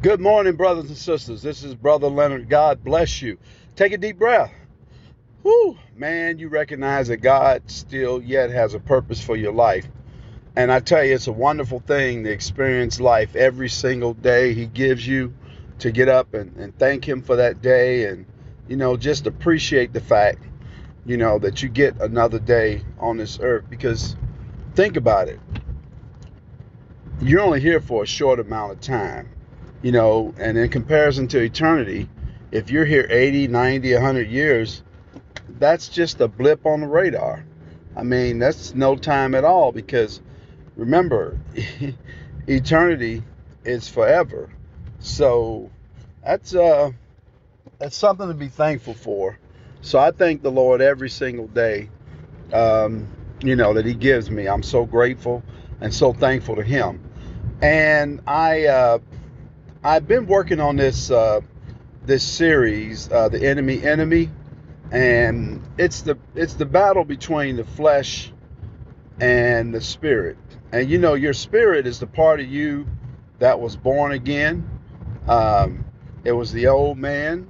Good morning, brothers and sisters. This is Brother Leonard. God bless you. Take a deep breath. Whew, man, you recognize that God still yet has a purpose for your life. And I tell you, it's a wonderful thing to experience life every single day He gives you to get up and, and thank Him for that day and, you know, just appreciate the fact, you know, that you get another day on this earth. Because think about it. You're only here for a short amount of time you know, and in comparison to eternity, if you're here 80, 90, 100 years, that's just a blip on the radar. I mean, that's no time at all because remember, eternity is forever. So that's uh that's something to be thankful for. So I thank the Lord every single day, um, you know, that He gives me. I'm so grateful and so thankful to Him. And I uh, I've been working on this uh, this series, uh, the enemy enemy, and it's the it's the battle between the flesh and the spirit. And you know, your spirit is the part of you that was born again. Um, it was the old man.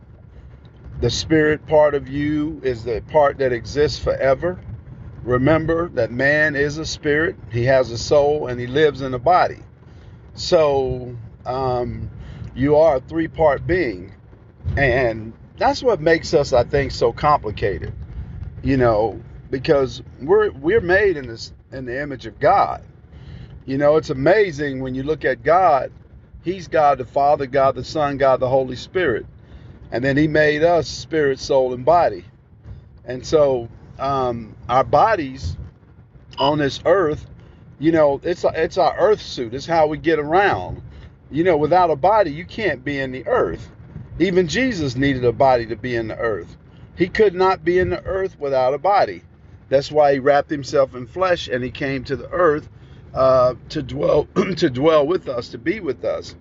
The spirit part of you is the part that exists forever. Remember that man is a spirit. He has a soul and he lives in a body. So um, you are a three part being. And that's what makes us, I think, so complicated. You know, because we're we're made in this in the image of God. You know, it's amazing when you look at God, He's God the Father, God the Son, God the Holy Spirit. And then He made us spirit, soul, and body. And so um, our bodies on this earth, you know, it's it's our earth suit. It's how we get around. You know, without a body, you can't be in the earth. Even Jesus needed a body to be in the earth. He could not be in the earth without a body. That's why he wrapped himself in flesh and he came to the earth uh, to dwell to dwell with us, to be with us.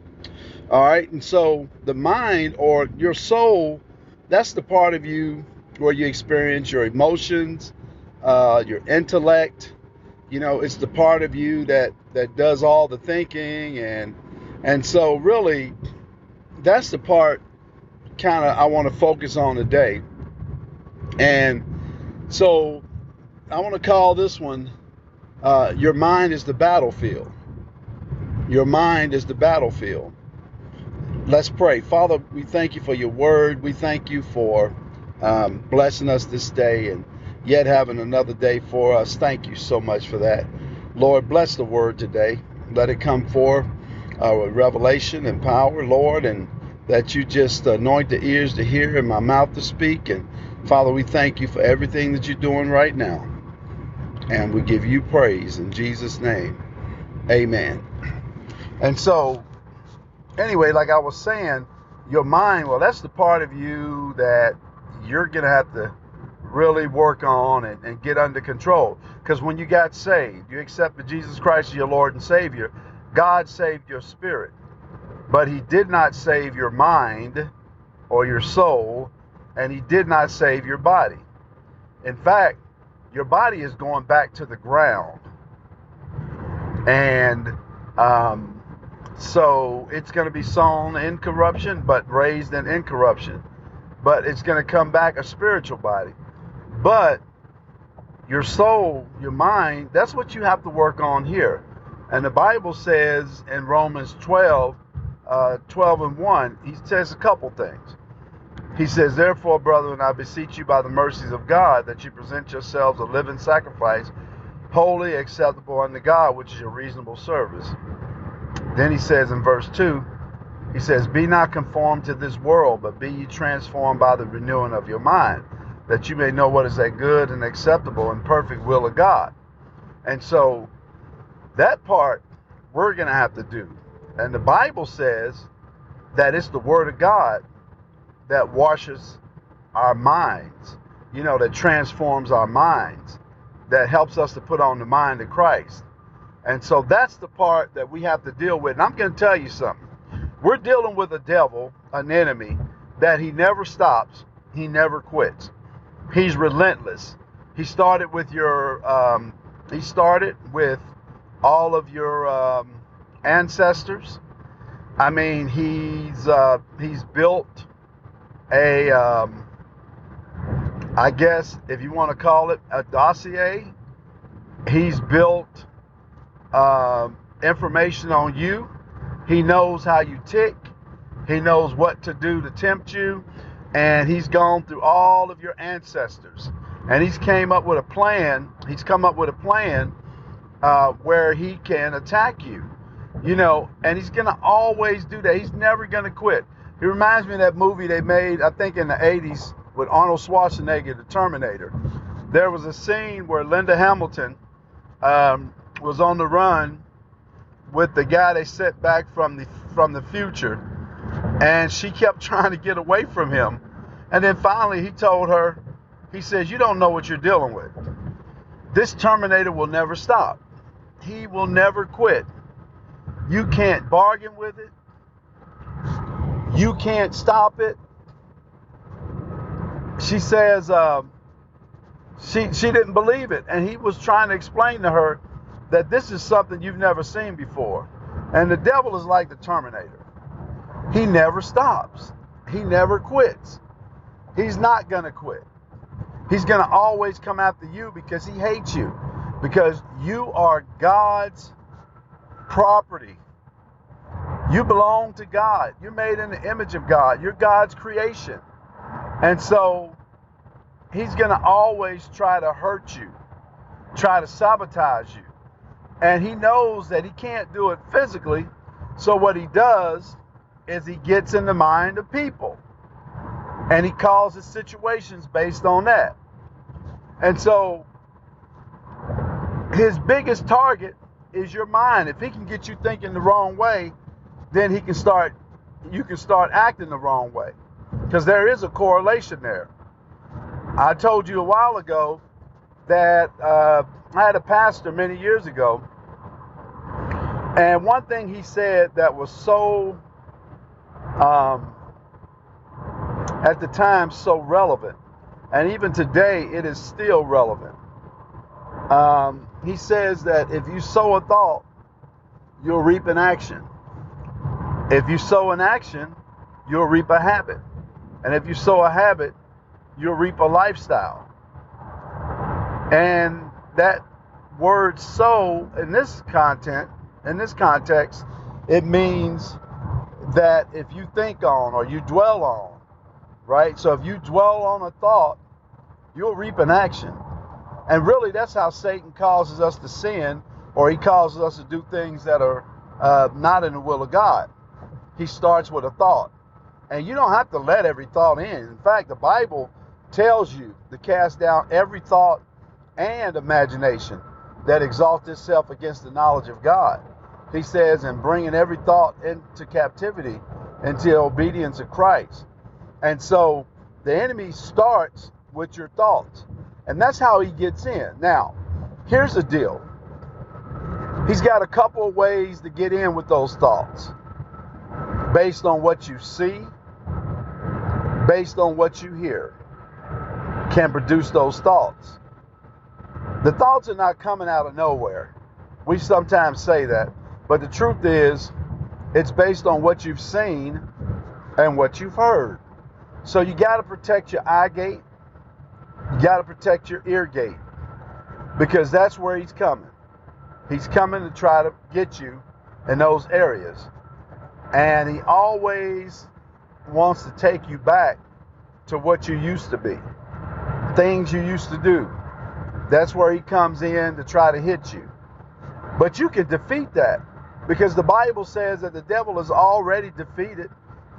All right, and so the mind or your soul, that's the part of you where you experience your emotions, uh, your intellect. You know, it's the part of you that that does all the thinking and and so, really, that's the part kind of I want to focus on today. And so, I want to call this one uh, Your Mind is the Battlefield. Your mind is the battlefield. Let's pray. Father, we thank you for your word. We thank you for um, blessing us this day and yet having another day for us. Thank you so much for that. Lord, bless the word today. Let it come forth uh, revelation and power, Lord, and that you just anoint the ears to hear and my mouth to speak. And Father, we thank you for everything that you're doing right now. And we give you praise in Jesus' name. Amen. And so, anyway, like I was saying, your mind, well, that's the part of you that you're going to have to really work on and, and get under control. Because when you got saved, you accepted Jesus Christ as your Lord and Savior, God saved your spirit, but He did not save your mind or your soul, and He did not save your body. In fact, your body is going back to the ground. And um, so it's going to be sown in corruption, but raised in incorruption. But it's going to come back a spiritual body. But your soul, your mind, that's what you have to work on here. And the Bible says in Romans 12, uh, 12 and 1, he says a couple things. He says, Therefore, brethren, I beseech you by the mercies of God that you present yourselves a living sacrifice, holy, acceptable unto God, which is your reasonable service. Then he says in verse 2, he says, Be not conformed to this world, but be ye transformed by the renewing of your mind, that you may know what is that good and acceptable and perfect will of God. And so that part we're going to have to do. And the Bible says that it's the Word of God that washes our minds, you know, that transforms our minds, that helps us to put on the mind of Christ. And so that's the part that we have to deal with. And I'm going to tell you something. We're dealing with a devil, an enemy, that he never stops, he never quits. He's relentless. He started with your, um, he started with all of your um, ancestors. I mean, he's uh, he's built a, um, I guess if you want to call it a dossier. He's built um, information on you. He knows how you tick. He knows what to do to tempt you, and he's gone through all of your ancestors, and he's came up with a plan. He's come up with a plan uh, where he can attack you, you know, and he's gonna always do that. He's never gonna quit. He reminds me of that movie they made, I think, in the '80s with Arnold Schwarzenegger, The Terminator. There was a scene where Linda Hamilton um, was on the run with the guy they sent back from the from the future, and she kept trying to get away from him. And then finally, he told her, he says, "You don't know what you're dealing with. This Terminator will never stop. He will never quit. You can't bargain with it. You can't stop it." She says. Um, she she didn't believe it and he was trying to explain to her that this is something you've never seen before and the devil is like the terminator he never stops he never quits he's not going to quit he's going to always come after you because he hates you because you are god's property you belong to god you're made in the image of god you're god's creation and so he's going to always try to hurt you, try to sabotage you. And he knows that he can't do it physically. So what he does is he gets in the mind of people and he causes situations based on that. And so his biggest target is your mind. If he can get you thinking the wrong way, then he can start you can start acting the wrong way. Because there is a correlation there. I told you a while ago that uh, I had a pastor many years ago, and one thing he said that was so, um, at the time, so relevant, and even today it is still relevant. Um, he says that if you sow a thought, you'll reap an action. If you sow an action, you'll reap a habit. And if you sow a habit, you'll reap a lifestyle. And that word sow in this content, in this context, it means that if you think on or you dwell on, right? So if you dwell on a thought, you'll reap an action. And really, that's how Satan causes us to sin, or he causes us to do things that are uh, not in the will of God. He starts with a thought. And you don't have to let every thought in. In fact, the Bible tells you to cast down every thought and imagination that exalts itself against the knowledge of God. He says, and bringing every thought into captivity into obedience of Christ. And so the enemy starts with your thoughts. And that's how he gets in. Now, here's the deal. He's got a couple of ways to get in with those thoughts based on what you see, based on what you hear can produce those thoughts. The thoughts are not coming out of nowhere. We sometimes say that, but the truth is, it's based on what you've seen and what you've heard. So you got to protect your eye gate, you got to protect your ear gate, because that's where he's coming. He's coming to try to get you in those areas. And he always wants to take you back to what you used to be things you used to do. That's where he comes in to try to hit you. But you can defeat that because the Bible says that the devil is already defeated.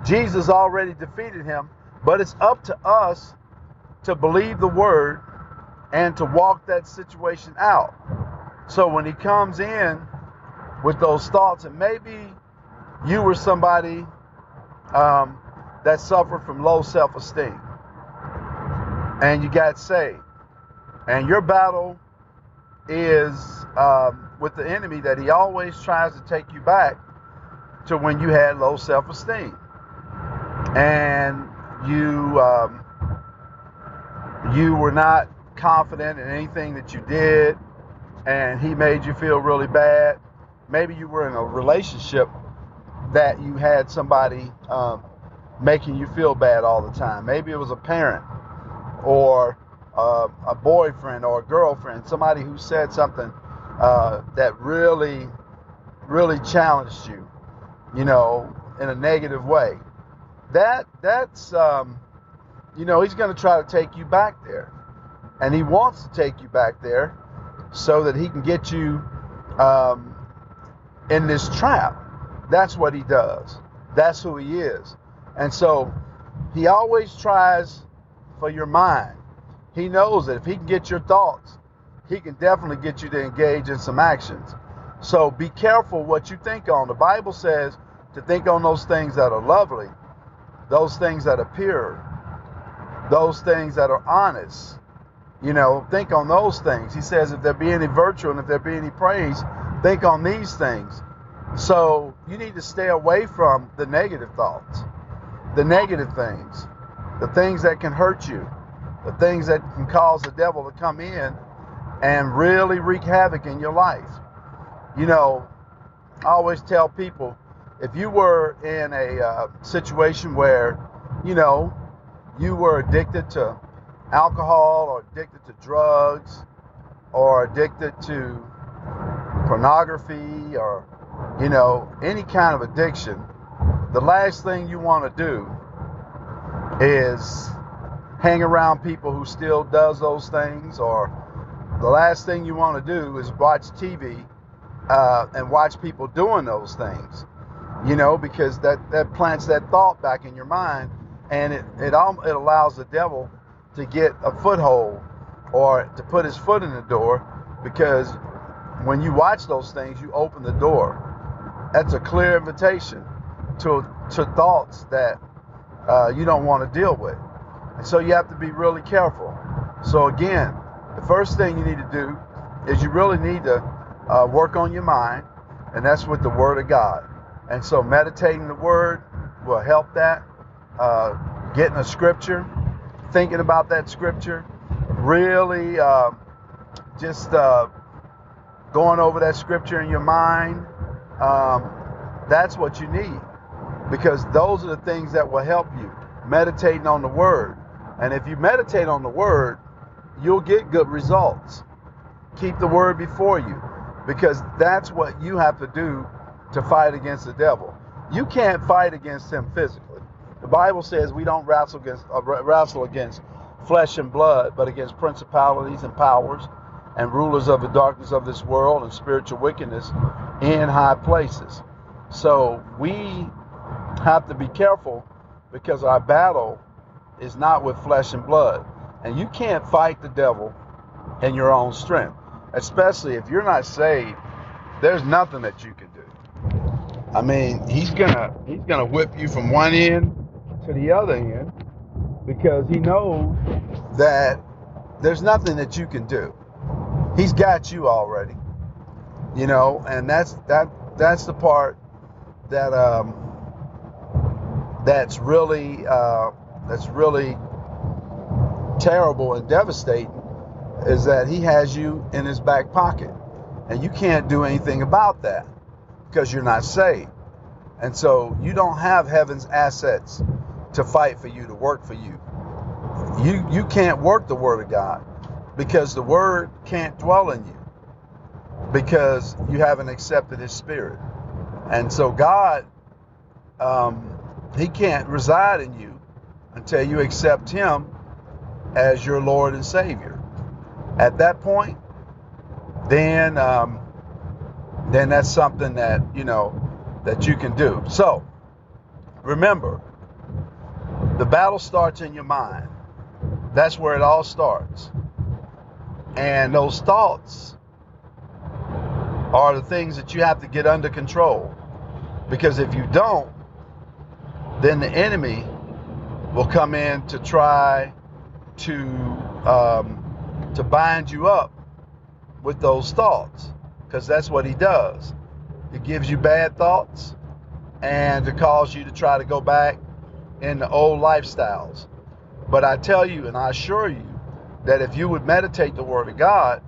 Jesus already defeated him. But it's up to us to believe the word and to walk that situation out. So when he comes in with those thoughts, and maybe you were somebody um, that suffered from low self esteem and you got saved. And your battle is um, with the enemy that he always tries to take you back to when you had low self esteem. And you um, you were not confident in anything that you did, and he made you feel really bad. Maybe you were in a relationship that you had somebody um, making you feel bad all the time. Maybe it was a parent or a boyfriend or a girlfriend, somebody who said something uh, that really, really challenged you, you know, in a negative way. That that's um, you know he's going to try to take you back there, and he wants to take you back there so that he can get you um, in this trap. That's what he does. That's who he is. And so he always tries for your mind. He knows that if he can get your thoughts, he can definitely get you to engage in some actions. So be careful what you think on. The Bible says to think on those things that are lovely, those things that pure, those things that are honest. You know, think on those things. He says, if there be any virtue and if there be any praise, think on these things. So you need to stay away from the negative thoughts, the negative things, the things that can hurt you, the things that can cause the devil to come in and really wreak havoc in your life. You know, I always tell people if you were in a uh, situation where, you know, you were addicted to alcohol or addicted to drugs or addicted to pornography or, you know, any kind of addiction, the last thing you want to do is hang around people who still does those things or the last thing you want to do is watch TV uh, and watch people doing those things you know, because that, that plants that thought back in your mind and it, it, it allows the devil to get a foothold or to put his foot in the door because when you watch those things, you open the door. That's a clear invitation to, to thoughts that uh, you don't want to deal with. And so you have to be really careful. So, again, the first thing you need to do is you really need to uh, work on your mind, and that's with the Word of God. And so meditating the word will help that. Uh, getting a scripture, thinking about that scripture, really uh, just uh, going over that scripture in your mind. Um, that's what you need because those are the things that will help you meditating on the word. And if you meditate on the word, you'll get good results. Keep the word before you because that's what you have to do to fight against the devil. You can't fight against him physically. The Bible says we don't wrestle against uh, wrestle against flesh and blood, but against principalities and powers and rulers of the darkness of this world and spiritual wickedness in high places. So we have to be careful because our battle is not with flesh and blood. And you can't fight the devil in your own strength, especially if you're not saved. There's nothing that you can do. I mean, he's gonna he's gonna whip you from one end to the other end because he knows that there's nothing that you can do. He's got you already, you know, and that's that that's the part that um, that's really uh, that's really terrible and devastating is that he has you in his back pocket, and you can't do anything about that because you're not saved. And so you don't have heaven's assets to fight for you, to work for you. You you can't work the word of God because the word can't dwell in you because you haven't accepted his spirit. And so God um, he can't reside in you until you accept him as your Lord and Savior. At that point, then um, then that's something that, you know, that you can do. So, remember, the battle starts in your mind. That's where it all starts. And those thoughts are the things that you have to get under control. Because if you don't, then the enemy will come in to try to um, to bind you up with those thoughts because that's what he does. He gives you bad thoughts and to cause you to try to go back into old lifestyles. But I tell you and I assure you that if you would meditate the Word of God,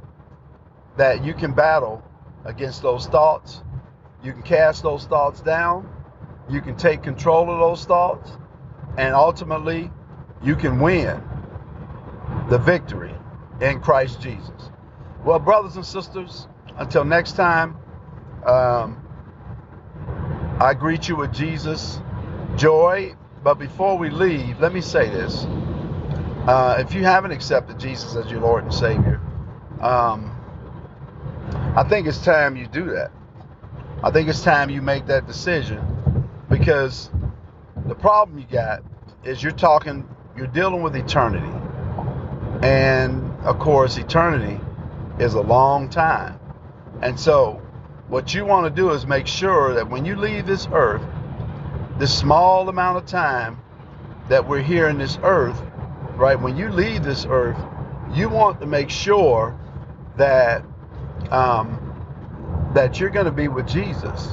that you can battle against those thoughts. You can cast those thoughts down you can take control of those thoughts, and ultimately, you can win the victory in Christ Jesus. Well, brothers and sisters, until next time, um, I greet you with Jesus joy. But before we leave, let me say this. Uh, if you haven't accepted Jesus as your Lord and Savior, um, I think it's time you do that. I think it's time you make that decision because the problem you got is you're talking, you're dealing with eternity. And of course, eternity is a long time. And so, what you want to do is make sure that when you leave this earth, this small amount of time that we're here in this earth, right? When you leave this earth, you want to make sure that um, that you're going to be with Jesus,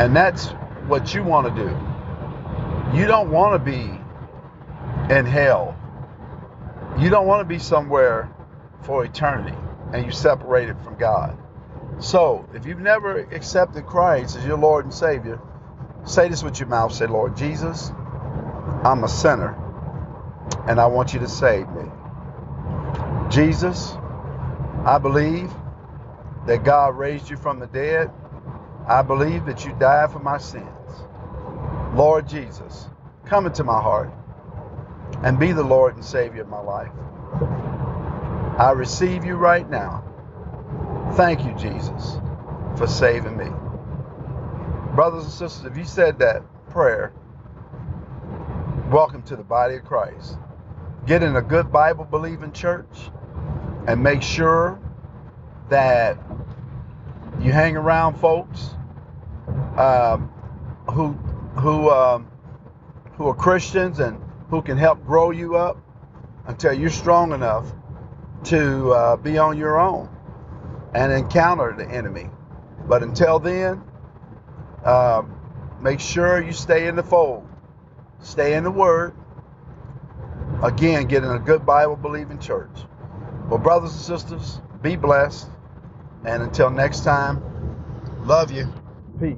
and that's what you want to do. You don't want to be in hell. You don't want to be somewhere for eternity and you're separated from God. So, if you've never accepted Christ as your Lord and Savior, say this with your mouth. Say, Lord Jesus, I'm a sinner and I want you to save me. Jesus, I believe that God raised you from the dead. I believe that you died for my sins. Lord Jesus, come into my heart and be the Lord and Savior of my life. I receive you right now. Thank you, Jesus, for saving me. Brothers and sisters, if you said that prayer, welcome to the body of Christ. Get in a good Bible believing church and make sure that you hang around folks um, who who um, who are Christians and who can help grow you up until you're strong enough to uh, be on your own and encounter the enemy. But until then, uh, make sure you stay in the fold, stay in the Word. Again, get in a good Bible believing church. Well, brothers and sisters, be blessed. And until next time, love you. Peace.